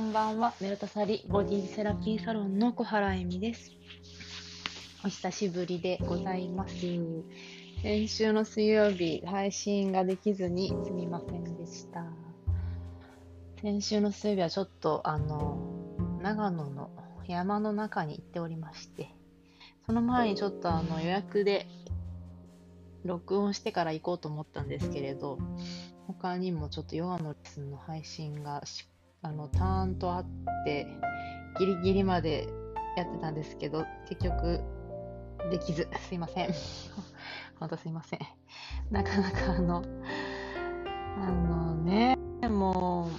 んばんは。メルタサリボディセラピーサロンの小原恵美です。お久しぶりでございます。先週の水曜日、配信ができずにすみませんでした。先週の水曜日はちょっと、あの、長野の山の中に行っておりまして、その前にちょっとあの予約で録音してから行こうと思ったんですけれど、他にもちょっとヨガのレッスンの配信がしあのターンとあってギリギリまでやってたんですけど結局できず。すいません。本当すいません。なかなかあのあのねもう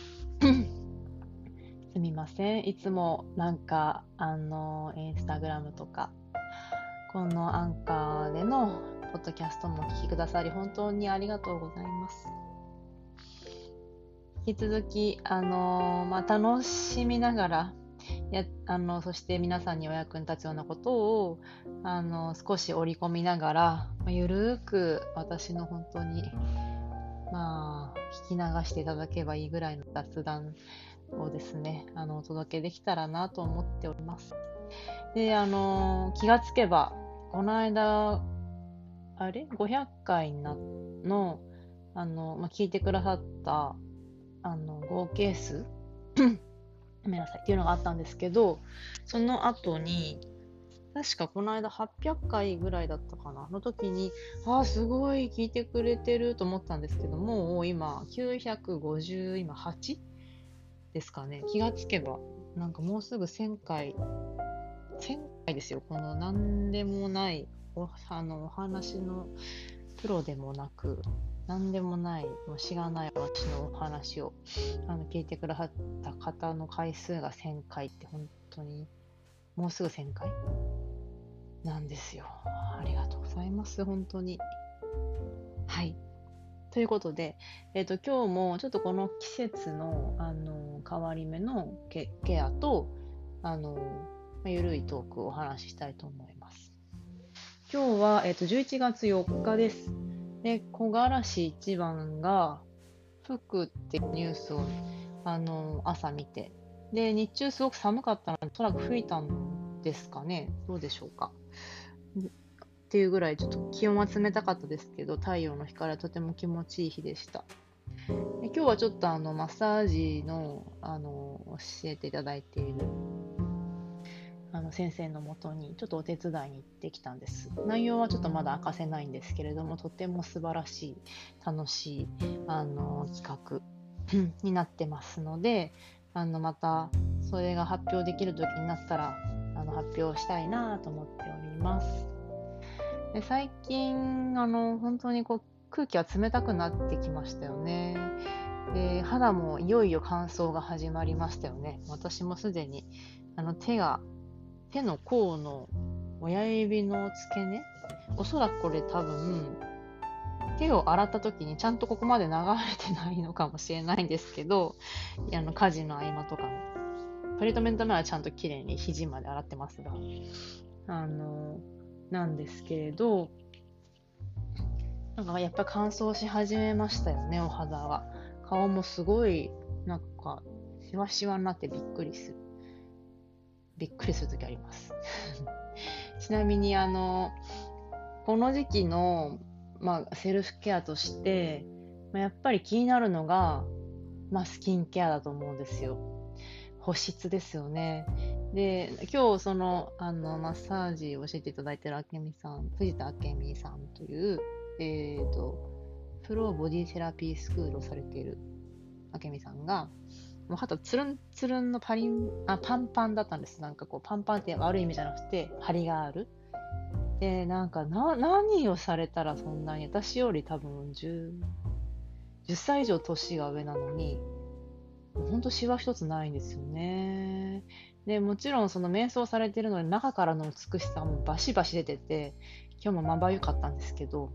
すみません。いつもなんかあのインスタグラムとかこのアンカーでのポッドキャストもお聞きくださり本当にありがとうございます。引き続き、あのまあ、楽しみながらやあのそして皆さんにお役に立つようなことをあの少し織り込みながら、まあ、ゆるーく私の本当に、まあ、聞き流していただけばいいぐらいの雑談をですねあのお届けできたらなと思っております。であの気がつけばこの間あれ？500回のあの、まあ、聞いてくださったあの合計数？ごめんなさい。っていうのがあったんですけどその後に確かこの間800回ぐらいだったかな？の時にああすごい聞いてくれてると思ったんですけどもう今950今8ですかね。気がつけばなんかもうすぐ1000回1000回ですよ。この何でもないおあのお話のプロでもなく何でもない、もうしがない私のお話をあの聞いてくださった方の回数が1000回って本当にもうすぐ1000回？なんですよ。ありがとうございます、本当に。はい。ということで、えーと、今日もちょっとこの季節のあの変わり目のケケアとあのゆるいトークをお話ししたいと思います。今日は、えーと11月4日です。で、木枯らし一番が吹くってニュースをあの朝見て、で、日中すごく寒かったので、おそらく吹いたんですかね。どうでしょうか。っていうぐらいちょっと気温は冷たかったですけど、太陽の光はとても気持ちいい日でした。で今日はちょっとあのマッサージのあの教えていただいているあの先生のもとにちょっとお手伝いに行ってきたんです。内容はちょっとまだ明かせないんですけれども、とても素晴らしい、楽しいあの企画 になってますので、あのまたそれが発表できる時になったらあの発表したいなと思っております。で最近あの本当にこう空気は冷たくなってきましたよね。で肌もいよいよ乾燥が始まりましたよね。私もすでにあの手が手の甲の親指の付け根？おそらくこれ多分手を洗った時にちゃんとここまで流れてないのかもしれないんですけどあの家事の合間とかも。トリートメント前はちゃんと綺麗に肘まで洗ってますが。あのなんですけれどなんかやっぱ乾燥し始めましたよねお肌は。顔もすごいなんかしわしわになってびっくりする。びっくりするときあります。ちなみに、あの、この時期の、まあ、セルフケアとして、まあ、やっぱり気になるのが、まあ、スキンケアだと思うんですよ。保湿ですよね。で、今日、その、あの、マッサージを教えていただいてるあけみさん、藤田明美さんという、えっ、ー、と、プロボディセラピースクールをされているあけみさんが、もう肌つるんつるんのパリンあパンパンだったんです。なんかこうパンパンって悪い意味じゃなくて張りがある。で、なんかな何をされたらそんなに私より多分 10, 10歳以上年が上なのに、ほんとシワ一つないんですよね。で、もちろんその瞑想されてるので中からの美しさもバシバシ出てて、今日もまばゆかったんですけど、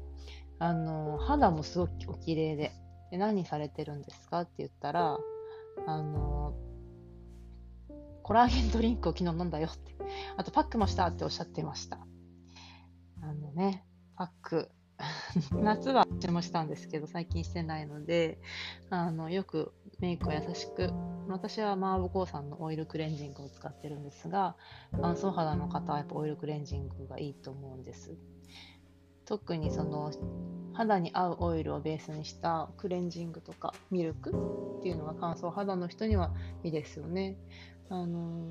あの、肌もすごくお綺麗で、で何されてるんですかって言ったら、あの、コラーゲンドリンクを昨日飲んだよって。あとパックもしたっておっしゃってました。あのね、パック。夏は私もしたんですけど、最近してないので、あの、よくメイクを優しく私はマーブコーさんのオイルクレンジングを使ってるんですが乾燥肌の方はやっぱオイルクレンジングがいいと思うんです特にその肌に合うオイルをベースにしたクレンジングとかミルクっていうのが乾燥肌の人にはいいですよね。あの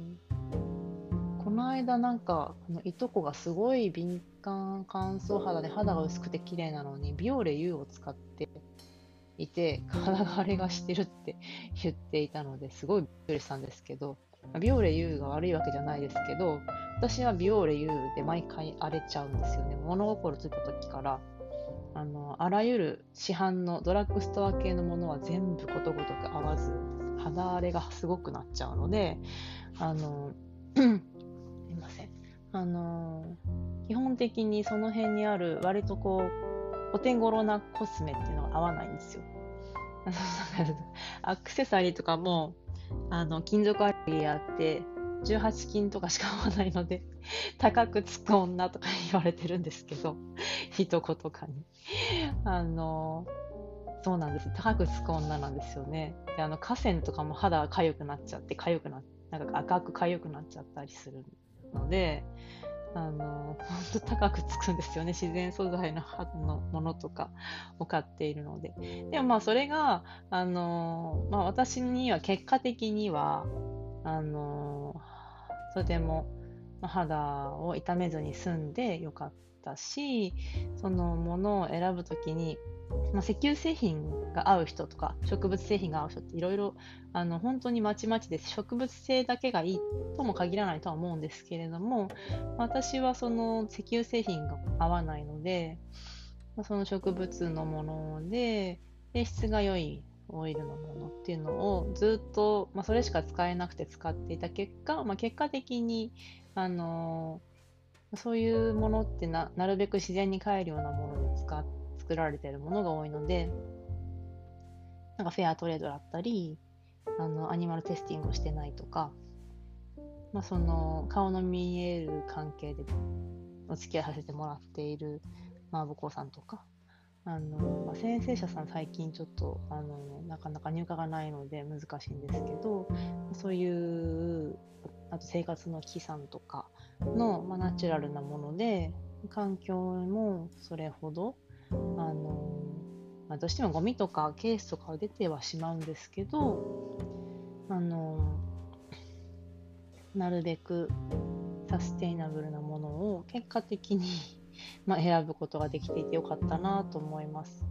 この間なんかこのいとこがすごい敏感乾燥肌で肌が薄くて綺麗なのにビオレ U を使っていて肌が荒れがしてるって言っていたのですごいびっくりしたんですけどビオレ U が悪いわけじゃないですけど私はビオレ U で毎回荒れちゃうんですよね。物心ついた時から。あのあらゆる市販のドラッグストア系のものは全部ことごとく合わず肌荒れがすごくなっちゃうのであのすいません。あの基本的にその辺にある割とこうお手頃なコスメっていうのが合わないんですよ。アクセサリーとかもあの金属アレルギーあって18金とかしか合わないので 高くつく女とか言われてるんですけど 一言かに。あのそうなんです。高くつく女なんですよね。であの河川とかも肌が痒くなっちゃって痒くななんか赤く痒くなっちゃったりするのであの本当高くつくんですよね。自然素材ののものとかを買っているので。でもまあそれがあの、まあ、私には結果的にはあのとても肌を痛めずに済んでよかったしそのものを選ぶ時に、まあ、石油製品が合う人とか植物製品が合う人っていろいろ本当にまちまちです。植物性だけがいいとも限らないとは思うんですけれども私はその石油製品が合わないのでその植物のものでで質が良いオイルのものっていうのをずっと、まあ、それしか使えなくて使っていた結果、まあ、結果的に、あのー、そういうものってななるべく自然に帰るようなもので使作られてるものが多いのでなんかフェアトレードだったりあのアニマルテスティングをしてないとか、まあ、その顔の見える関係でお付き合いさせてもらっているマーボコさんとかあの、まあ、先生者さん最近ちょっとあのなかなか入荷がないので難しいんですけどそういうあと生活の木さんとかの、まあ、ナチュラルなもので環境もそれほどあの、まあ、どうしてもゴミとかケースとかは出てはしまうんですけどあのなるべくサステイナブルなものを結果的にまあ、選ぶことができていてよかったなと思います。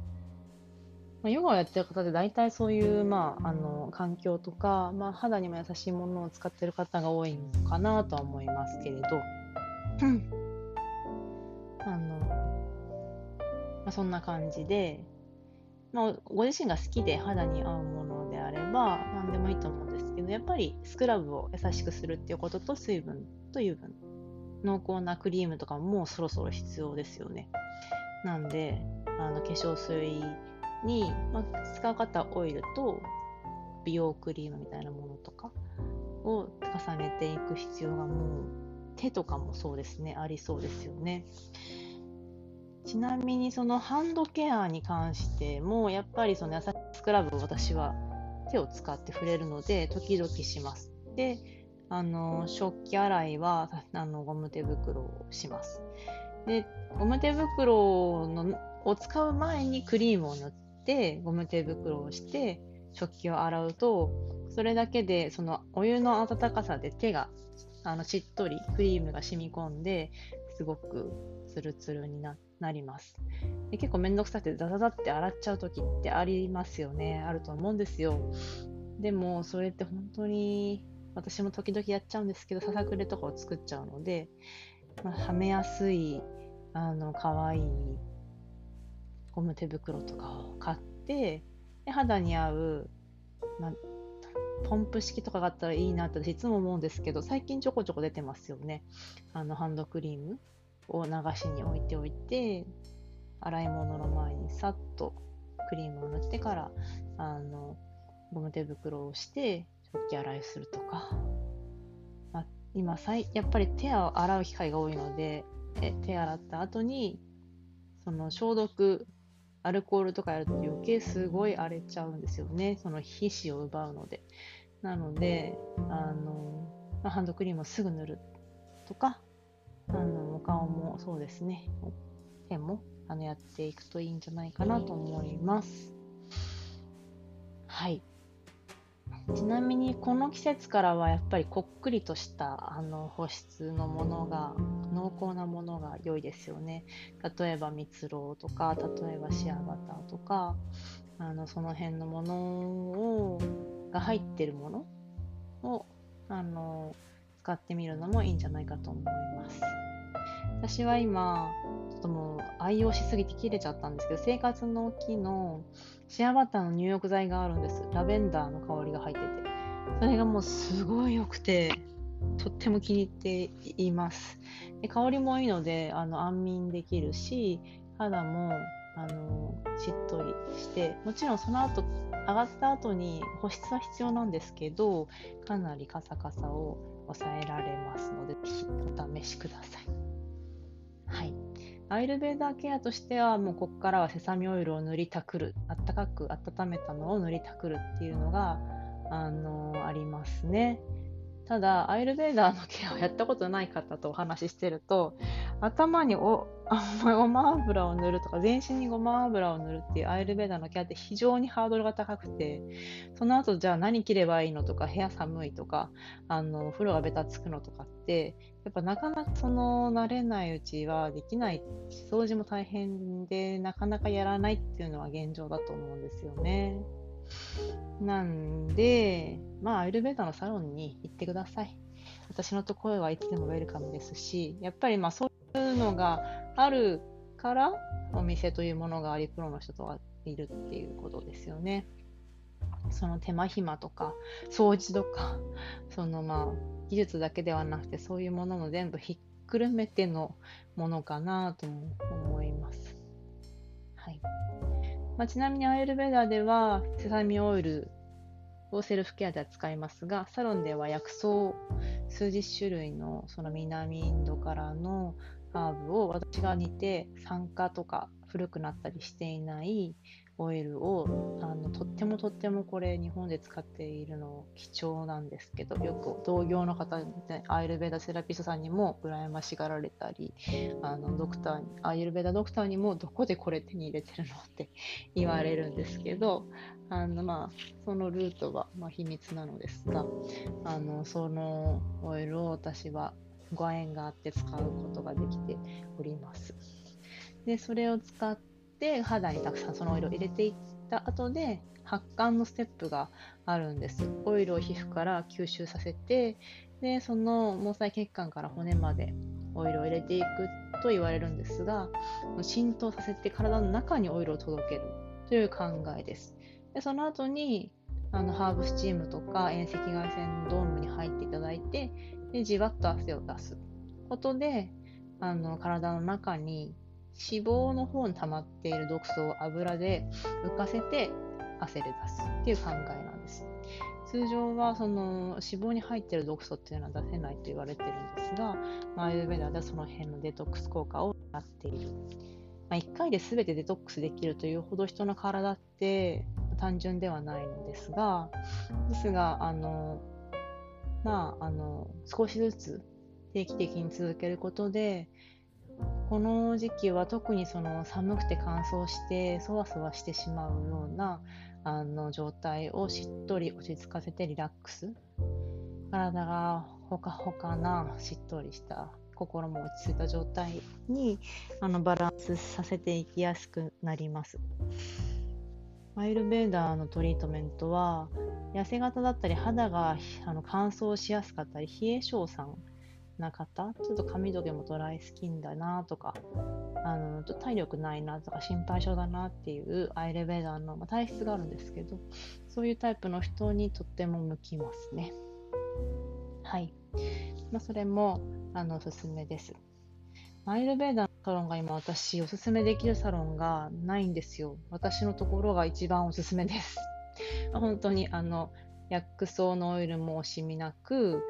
まあ、ヨガをやってる方で大体そういう、まあ、あの環境とか、まあ、肌にも優しいものを使ってる方が多いのかなとは思いますけれど、あのまあ、そんな感じで、まあ、ご自身が好きで肌に合うものであれば何でもいいと思うんですけどやっぱりスクラブを優しくするっていうことと水分と油分濃厚なクリームとかももうそろそろ必要ですよね。なんで、あの化粧水に、まあ、使う方オイルと美容クリームみたいなものとかを重ねていく必要がもう手とかもそうですね、ありそうですよね。ちなみにそのハンドケアに関してもやっぱりその優しいスクラブを私は手を使って触れるので時々します。で、あの食器洗いはあのゴム手袋をします。でゴム手袋のを使う前にクリームを塗ってゴム手袋をして食器を洗うとそれだけでそのお湯の温かさで手があのしっとりクリームが染み込んですごくツルツルになります。で結構めんどくさくてザザザって洗っちゃう時ってありますよね。あると思うんですよ。でもそれって本当に私も時々やっちゃうんですけど、ささくれとかを作っちゃうので、まあ、はめやすい、あの、かわいいゴム手袋とかを買って、で肌に合う、まあ、ポンプ式とかがあったらいいなっていつも思うんですけど、最近ちょこちょこ出てますよね。あの、ハンドクリームを流しに置いておいて、洗い物の前にさっとクリームを塗ってから、あの、ゴム手袋をして食器洗いするとか、まあ、今やっぱり手を洗う機会が多いので手洗った後にその消毒アルコールとかやると余計すごい荒れちゃうんですよね。その皮脂を奪うので。なので、あの、まあ、ハンドクリームをすぐ塗るとか、あの、お顔もそうですね。手もあのやっていくといいんじゃないかなと思います。はい。ちなみにこの季節からはやっぱりこっくりとしたあの保湿のものが濃厚なものが良いですよね例えば蜜ろうとか例えばシアバターとかあのその辺のものをが入ってるものをあの使ってみるのもいいんじゃないかと思います私は今ちょっともう愛用しすぎて切れちゃったんですけど生活の木のシアバターの入浴剤があるんです。ラベンダーの香りが入ってて。それがもうすごい良くて、とっても気に入っています。で香りもいいので、あの安眠できるし、肌もあのしっとりして、もちろんその後、上がった後に保湿は必要なんですけど、かなりカサカサを抑えられますので、ぜひお試しください。はい。アイルベーダーケアとしてはもうここからはセサミオイルを塗りたくるあったかく温めたのを塗りたくるっていうのがあのありますねただアイルベーダーのケアをやったことない方とお話ししてると頭にお ごま油を塗るとか全身にごま油を塗るっていうアイルベーダーのケアって非常にハードルが高くてその後じゃあ何着ればいいのとか部屋寒いとかあのお風呂がべたつくのとかってやっぱなかなかその慣れないうちはできない掃除も大変でなかなかやらないっていうのは現状だと思うんですよね。なんでまあアイルベーダのサロンに行ってください。私のところはいつでもウェルカムですしやっぱりまあそういうのがあるからお店というものがありプロの人とはいるっていうことですよね。その手間暇とか掃除とかそのまあ技術だけではなくてそういうものも全部ひっくるめてのものかなとも思います。はい。まあ、ちなみにアイルベーダではセサミオイルをセルフケアでは使いますがサロンでは薬草数十種類のその南インドからのハーブを私が煮て酸化とか古くなったりしていないオイルをあのとってもとってもこれ日本で使っているの貴重なんですけどよく同業の方アイルベーダセラピストさんにも羨ましがられたりあのドクターにアイルベーダドクターにもどこでこれ手に入れてるのって 言われるんですけどあの、まあ、そのルートは、まあ、秘密なのですがあのそのオイルを私はご縁があって使うことができております。でそれを使ってて肌にたくさんそのオイルを入れていった後で発汗のステップがあるんです。オイルを皮膚から吸収させてでその毛細血管から骨までオイルを入れていくと言われるんですが浸透させて体の中にオイルを届けるという考えです。でその後にあのハーブスチームとか遠赤外線ドームに入っていただいてでじわっと汗を出すことであの体の中に脂肪の方に溜まっている毒素を油で浮かせて汗で出すっていう考えなんです。通常はその脂肪に入っている毒素っていうのは出せないと言われてるんですが、マイルベダではその辺のデトックス効果をなっている。まあ、1回で全てデトックスできるというほど人の体って単純ではないのですが、ですが、あの、まあ、あの、少しずつ定期的に続けることで、この時期は特にその寒くて乾燥してそわそわしてしまうようなあの状態をしっとり落ち着かせてリラックス体がほかほかなしっとりした心も落ち着いた状態にあのバランスさせていきやすくなります。マイルベーダーのトリートメントは痩せ型だったり肌があの乾燥しやすかったり冷え性さんな方、ちょっと髪の毛もドライスキンだなとか、あのちょっと体力ないなとか心配性だなっていうアイレベーダーの、まあ、体質があるんですけど、そういうタイプの人にとっても向きますね。はい。まあ、それもあのおすすめです。アイルベーダーのサロンが今私おすすめできるサロンがないんですよ。私のところが一番おすすめです。本当にあの薬草のオイルも惜しみなく、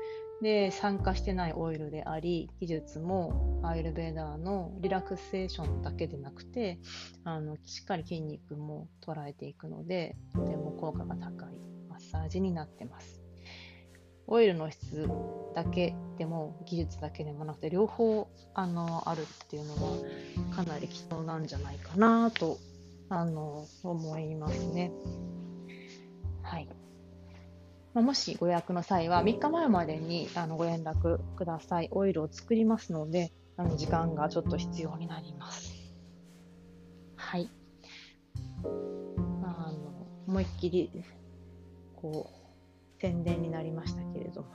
で参加してないオイルであり技術もアイルベーダーのリラクセーションだけでなくてあのしっかり筋肉も捉えていくのでとても効果が高いマッサージになってます。オイルの質だけでも技術だけでもなくて両方あのあるっていうのはかなり貴重なんじゃないかなとあの思いますね。はい。まあ、もしご予約の際は3日前までにあのご連絡ください。オイルを作りますのであの時間がちょっと必要になります。はい。まあ、あの思いっきりこう宣伝になりましたけれども、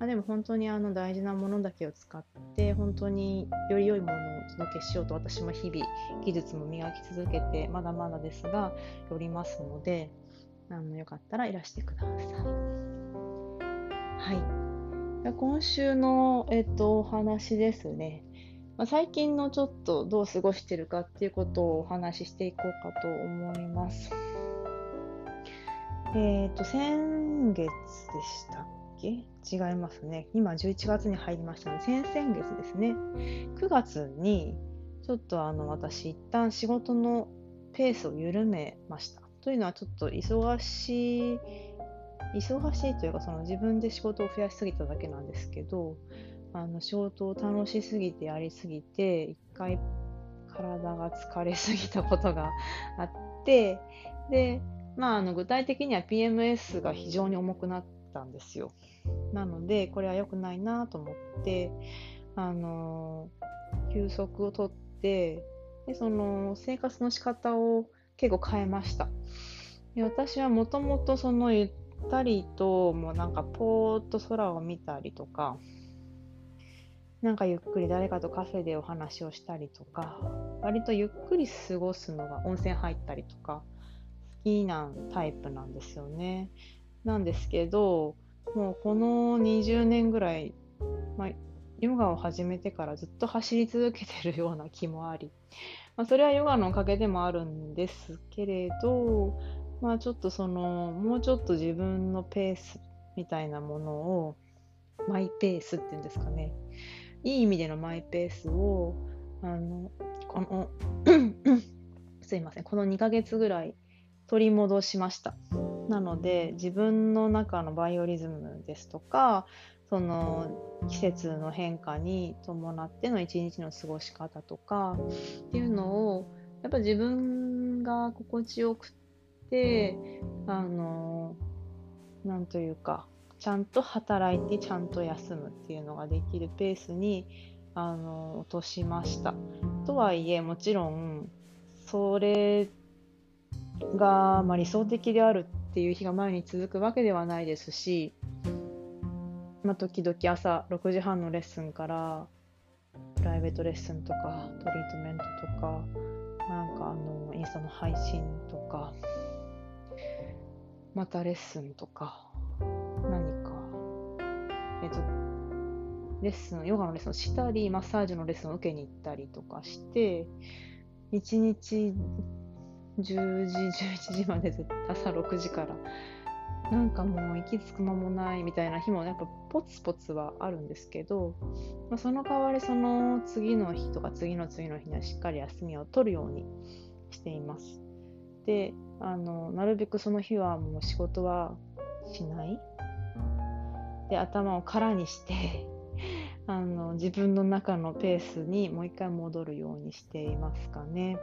まあ、でも本当にあの大事なものだけを使って本当により良いものをお届けしようと私も日々技術も磨き続けてまだまだですがおりますのであのよかったらいらしてください。はい、今週の、えっと、お話ですね。まあ、最近のちょっとどう過ごしてるかっていうことをお話ししていこうかと思います。えっ、ー、と、先月でしたっけ？違いますね。今11月に入りましたので、先々月ですね。9月に、ちょっとあの、私、一旦仕事のペースを緩めました。というのは、ちょっと忙しい、忙しいというか、その自分で仕事を増やしすぎただけなんですけど、あの仕事を楽しすぎてやりすぎて、一回体が疲れすぎたことがあって、で、まあ、あの具体的には PMS が非常に重くなったんですよ。なので、これは良くないなと思って、あの休息をとってで、その生活の仕方を結構変えました。で私はもともとそのゆったりと、もうなんかぽーっと空を見たりとか、なんかゆっくり誰かとカフェでお話をしたりとか、割とゆっくり過ごすのが温泉入ったりとか好、きなタイプなんですよね。なんですけど、もうこの20年ぐらい、まあ、ヨガを始めてからずっと走り続けてるような気もあり、まあ、それはヨガのおかげでもあるんですけれど、まあちょっとその、もうちょっと自分のペースみたいなものを、マイペースっていうんですかね。いい意味でのマイペースを、あの、この すいません、この2ヶ月ぐらい取り戻しました。なので自分の中のバイオリズムですとかその季節の変化に伴っての一日の過ごし方とかっていうのをやっぱ自分が心地よくてあのなんというかちゃんと働いてちゃんと休むっていうのができるペースにあの落としました。とはいえもちろんそれが、まあ、理想的であるっていう日が前に続くわけではないですし、まあ、時々朝6時半のレッスンからプライベートレッスンとかトリートメントとかなんかあのインスタの配信とかまたレッスンとか何かえっとレッスンヨガのレッスンしたりマッサージのレッスンを受けに行ったりとかして一日10時、11時まで絶対朝6時から。なんかもう息つく間もないみたいな日もやっぱポツポツはあるんですけど、まあ、その代わりその次の日とか次の次の日にはしっかり休みを取るようにしています。で、あの、なるべくその日はもう仕事はしない。で、頭を空にして あの、自分の中のペースにもう一回戻るようにしていますかね。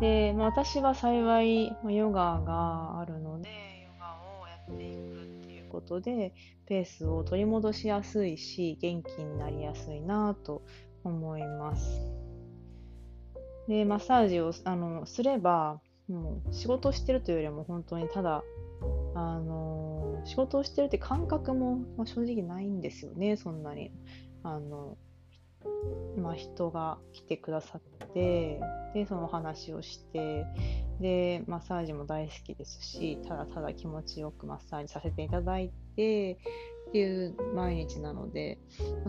で、まあ、私は幸い、ヨガがあるので、っていくっていうことで、ペースを取り戻しやすいし、元気になりやすいなと思います。で、マッサージをあのすれば、もう仕事してるというよりも本当にただ、あの仕事をしてるって感覚も、まあ、正直ないんですよね、そんなに。あのまあ、人が来てくださってでその話をしてでマッサージも大好きですしただただ気持ちよくマッサージさせていただいてっていう毎日なので、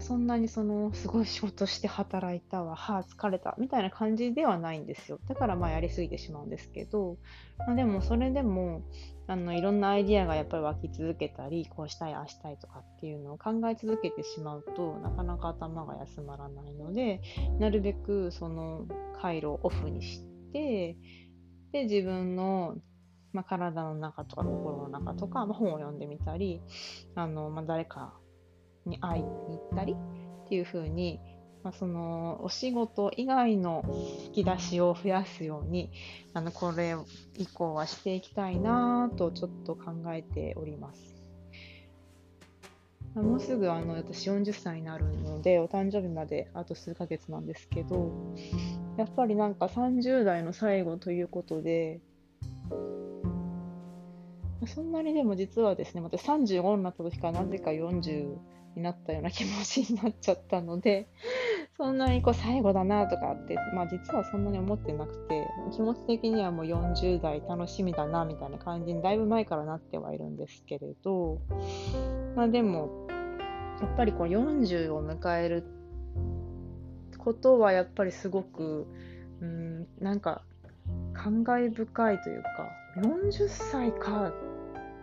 そんなにそのすごい仕事して働いたわ、はあ、疲れたみたいな感じではないんですよ。だからまあやりすぎてしまうんですけど、まあ、でもそれでもあのいろんなアイディアがやっぱり湧き続けたり、こうしたい、ああしたいとかっていうのを考え続けてしまうとなかなか頭が休まらないので、なるべくその回路をオフにして、で自分のまあ、体の中とか心の中とか、まあ、本を読んでみたりあの、まあ、誰かに会いに行ったりっていう風に、まあ、そのお仕事以外の引き出しを増やすようにあのこれ以降はしていきたいなとちょっと考えております。もうすぐあの私40歳になるのでお誕生日まであと数ヶ月なんですけどやっぱりなんか30代の最後ということでそんなにでも実はですね、また35になった時からなぜか40になったような気持ちになっちゃったので、そんなにこう最後だなとかって、まあ実はそんなに思ってなくて、気持ち的にはもう40代楽しみだなみたいな感じにだいぶ前からなってはいるんですけれど、まあでも、やっぱりこう40を迎えることはやっぱりすごく、うん、なんか感慨深いというか、40歳か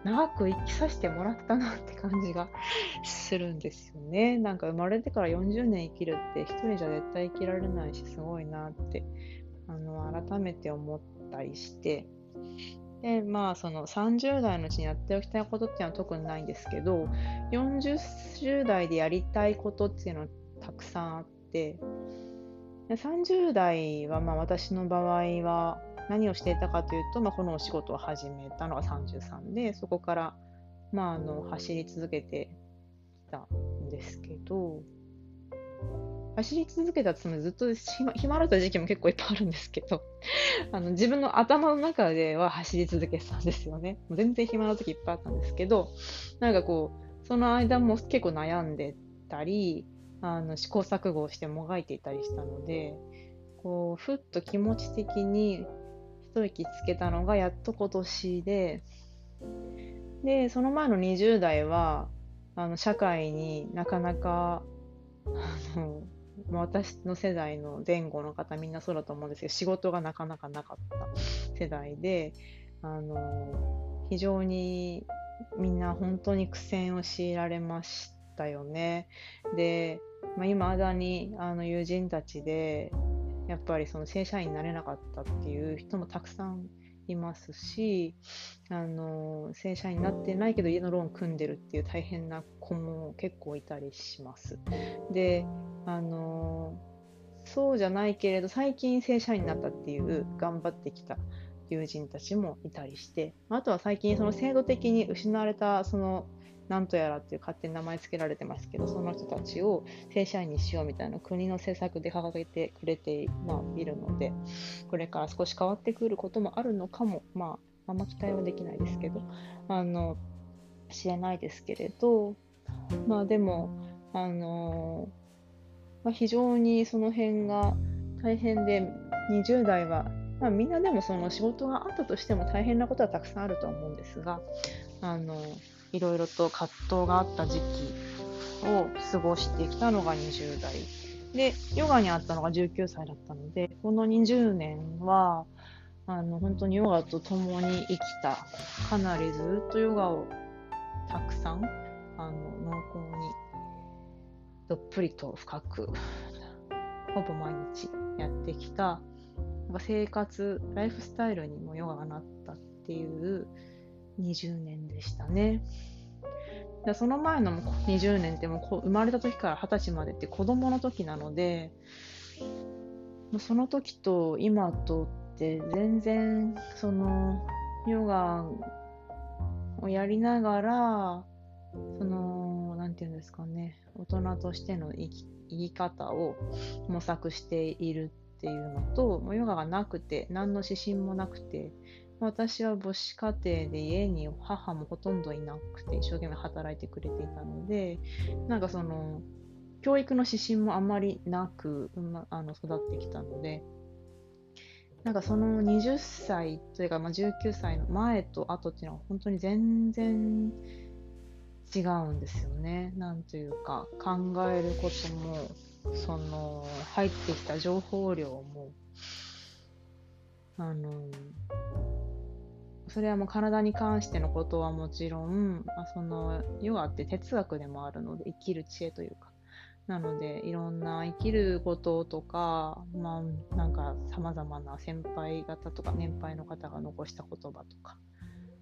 長く生きさせてもらったなって感じがするんですよね。なんか生まれてから40年生きるって一人じゃ絶対生きられないしすごいなってあの改めて思ったりしてでまあその30代のうちにやっておきたいことっていうのは特にないんですけど40代でやりたいことっていうのはたくさんあって30代はまあ私の場合は何をしていたかというと、まあ、このお仕事を始めたのが33で、そこから、まあ、あの走り続けてきたんですけど、走り続けたつもりずっと暇だった時期も結構いっぱいあるんですけど あの自分の頭の中では走り続けてたんですよね。全然暇な時いっぱいあったんですけど、なんかこう、その間も結構悩んでたり、あの試行錯誤をしてもがいていたりしたので、こう、ふっと気持ち的に一息つけたのがやっと今年で、で、その前の20代は、あの社会になかなか、あの、私の世代の前後の方みんなそうだと思うんですけど仕事がなかなかなかった世代であの非常にみんな本当に苦戦を強いられましたよね。で、まあ、今だにあの友人たちでやっぱりその正社員になれなかったっていう人もたくさんいますし、あの正社員になってないけど家のローン組んでるっていう大変な子も結構いたりします。で、あのそうじゃないけれど最近正社員になったっていう頑張ってきた友人たちもいたりしてあとは最近その制度的に失われたそのなんとやらっていう勝手に名前付けられてますけど、その人たちを正社員にしようみたいな国の政策で掲げてくれて、まあ、いるので、これから少し変わってくることもあるのかも、まあ、あんま期待はできないですけど、あの、知れないですけれど、まあでも、あのまあ、非常にその辺が大変で、20代は、まあ、みんなでもその仕事があったとしても大変なことはたくさんあると思うんですが、あのいろいろと葛藤があった時期を過ごしてきたのが20代。でヨガにあったのが19歳だったのでこの20年はあの本当にヨガと共に生きたかなりずっとヨガをたくさんあの濃厚にどっぷりと深くほぼ毎日やってきた生活ライフスタイルにもヨガがなったっていう20年でしたね。でその前の20年ってもう生まれた時から20歳までって子供の時なので、その時と今とって全然そのヨガをやりながら、その、なんていうんですかね、大人としての生き生き方を模索しているっていうのと、もうヨガがなくて、何の指針もなくて、私は母子家庭で家に母もほとんどいなくて一生懸命働いてくれていたのでなんかその教育の指針もあまりなく、ま、あの育ってきたのでなんかその20歳というか、まあ、19歳の前と後っていうのは本当に全然違うんですよね。なんというか考えることもその入ってきた情報量もあのそれはもう体に関してのことはもちろん、まあ、そのヨガって哲学でもあるので生きる知恵というか。なのでいろんな生きることとかまあなんかさまざまな先輩方とか年配の方が残した言葉とか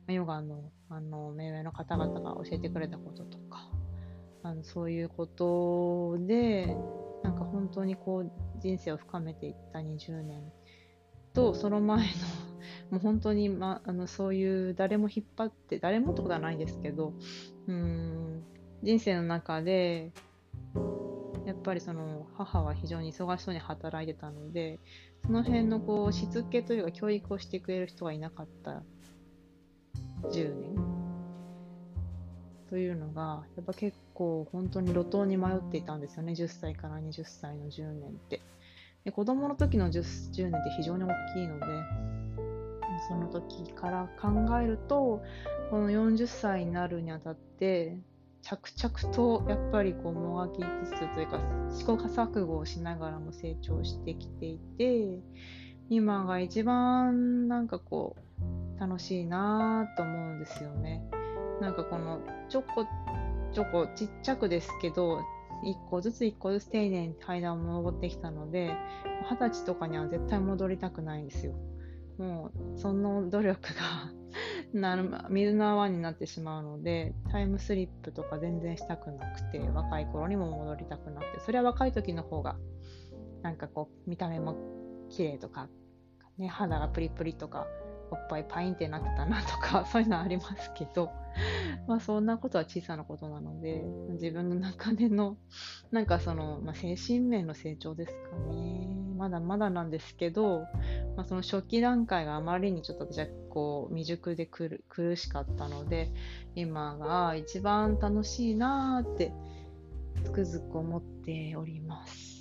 ヨガのあの目上の方々が教えてくれたこととかあのそういうことでなんか本当にこう人生を深めていった20年。とその前の もう本当に、ま、あのそういう誰も引っ張って誰もってことはないですけどうん人生の中でやっぱりその母は非常に忙しそうに働いてたのでその辺のこうしつけというか教育をしてくれる人がいなかった。10年。というのがやっぱ結構本当に路頭に迷っていたんですよね。10歳から20歳の10年って。で子供の時の 10, 10年って非常に大きいのでその時から考えるとこの40歳になるにあたって着々とやっぱりこうもがきつつというか試行錯誤をしながらも成長してきていて今が一番なんかこう楽しいなと思うんですよね。なんかこのちょこちょこちっちゃくですけど一個ずつ一個ずつ丁寧に階段を登ってきたので二十歳とかには絶対戻りたくないんですよ。もうその努力が なる水の泡になってしまうのでタイムスリップとか全然したくなくて若い頃にも戻りたくなくてそれは若い時の方がなんかこう見た目も綺麗とか、ね、肌がプリプリとかおっぱいパインってなってたなとか そういうのはありますけどまあそんなことは小さなことなので自分の中でのなんかその、まあ、精神面の成長ですかねまだまだなんですけど、まあ、その初期段階があまりにちょっと私はこう未熟で苦しかったので今が一番楽しいなーってつくづく思っております。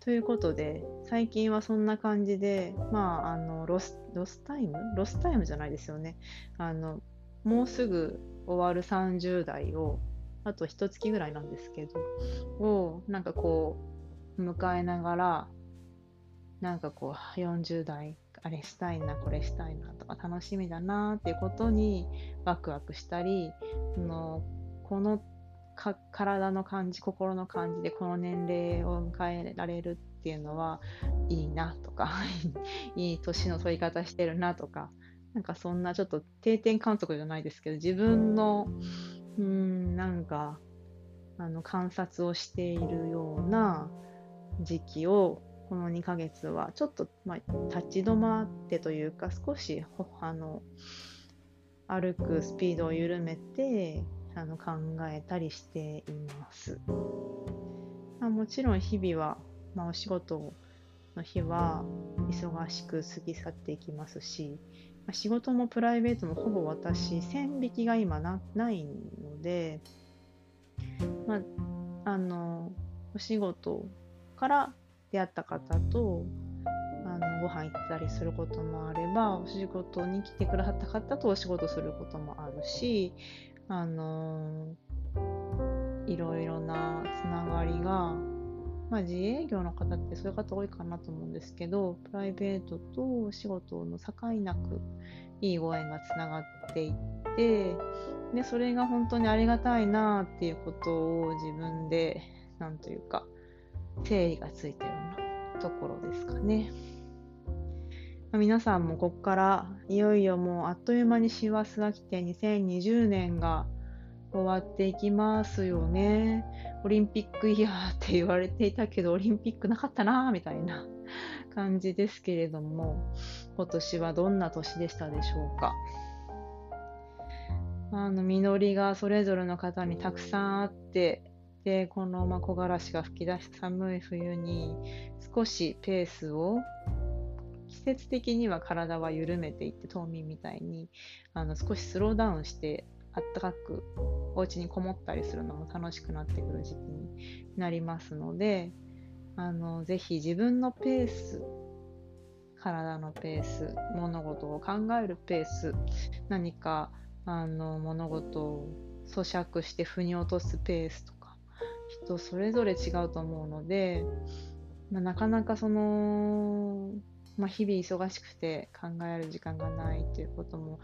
ということで、最近はそんな感じで、まあ、あのロスロスタイム？ロスタイムじゃないですよね。あのもうすぐ終わる30代を、あと一月ぐらいなんですけど、をなんかこう、迎えながら、なんかこう、40代、あれしたいな、これしたいなとか、楽しみだなっていうことにワクワクしたり、そのこのか体の感じ心の感じでこの年齢を迎えられるっていうのはいいなとか いい年の取り方してるなとかなんかそんなちょっと定点観測じゃないですけど自分のうんなんかあの観察をしているような時期をこの2ヶ月はちょっと、まあ、立ち止まってというか少しあの歩くスピードを緩めてあの考えたりしています。まあ、もちろん日々は、まあ、お仕事の日は忙しく過ぎ去っていきますし、まあ、仕事もプライベートもほぼ私線引きが今ないので、まあ、あのお仕事から出会った方とあのご飯行ったりすることもあればお仕事に来てくださった方とお仕事することもあるしあのー、いろいろなつながりが、まあ、自営業の方ってそういう方多いかなと思うんですけど、プライベートと仕事の境なくいいご縁がつながっていって、で、それが本当にありがたいなっていうことを自分で、なんというか、整理がついたようなところですかね。皆さんもここからいよいよもうあっという間に師走が来て2020年が終わっていきますよね。オリンピックイヤーって言われていたけど、オリンピックなかったなみたいな 感じですけれども、今年はどんな年でしたでしょうか。あの実りがそれぞれの方にたくさんあって、で、このま木枯らしが吹き出し寒い冬に少しペースを季節的には体は緩めていって冬眠みたいにあの少しスローダウンしてあったかくお家にこもったりするのも楽しくなってくる時期になりますのであのぜひ自分のペース体のペース物事を考えるペース何かあの物事を咀嚼して腑に落とすペースとか人それぞれ違うと思うので、まあ、なかなかその、まあ、日々忙しくて考える時間がないということも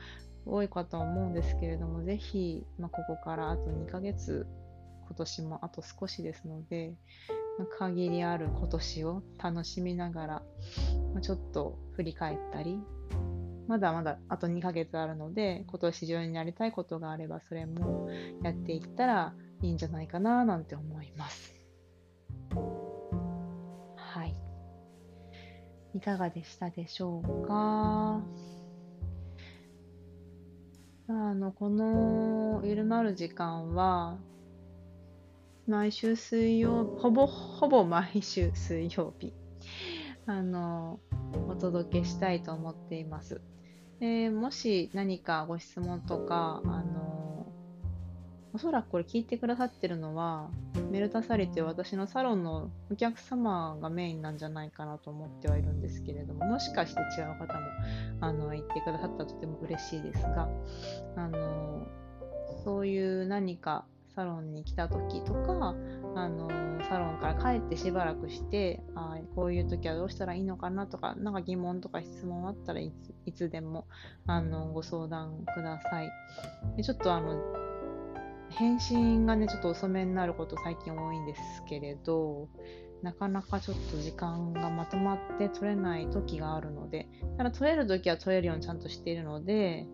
多いかと思うんですけれどもぜひ、まあ、ここからあと2ヶ月今年もあと少しですので、まあ、限りある今年を楽しみながら、まあ、ちょっと振り返ったりまだまだあと2ヶ月あるので今年中にやりたいことがあればそれもやっていったらいいんじゃないかななんて思います。いかがでしたでしょうか？あの、このゆるまる時間は毎週水曜ほぼほぼ毎週水曜日あのお届けしたいと思っています。でもし何かご質問とかあのおそらくこれ聞いてくださってるのはメルタサリという私のサロンのお客様がメインなんじゃないかなと思ってはいるんですけれどももしかして違う方もあの言ってくださったらとても嬉しいですがあのそういう何かサロンに来た時とか、あのサロンから帰ってしばらくしてあこういう時はどうしたらいいのかなとかなんか疑問とか質問あったらいついつでもあのご相談ください。でちょっとあの返信がねちょっと遅めになること最近多いんですけれどなかなかちょっと時間がまとまって取れない時があるのでただ取れる時は取れるようにちゃんとしているので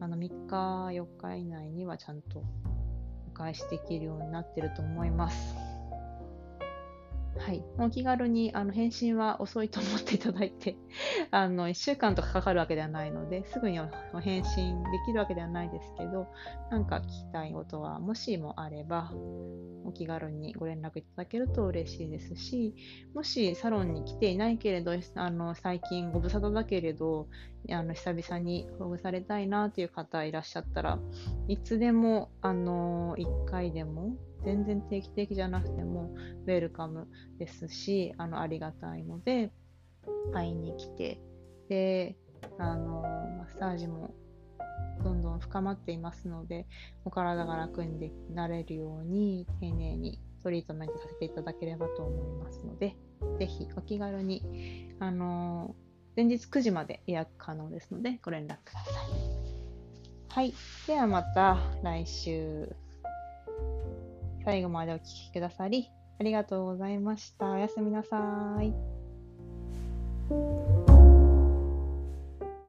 あの3日4日以内にはちゃんとお返しできるようになってると思います。はい、お気軽にあの返信は遅いと思っていただいて あの1週間とかかかるわけではないのですぐに返信できるわけではないですけどなんか聞きたいことはもしもあればお気軽にご連絡いただけると嬉しいですしもしサロンに来ていないけれどあの最近ご無沙汰だけれどあの久々にほぐされたいなという方いらっしゃったらいつでもあの1回でも全然定期的じゃなくてもウェルカムですしあのありがたいので会いに来てであのマッサージもどんどん深まっていますのでお体が楽になれるように丁寧にトリートメントさせていただければと思いますのでぜひお気軽にあの前日9時まで予約可能ですのでご連絡ください。はい。ではまた来週。最後までお聴きくださり、ありがとうございました。おやすみなさい。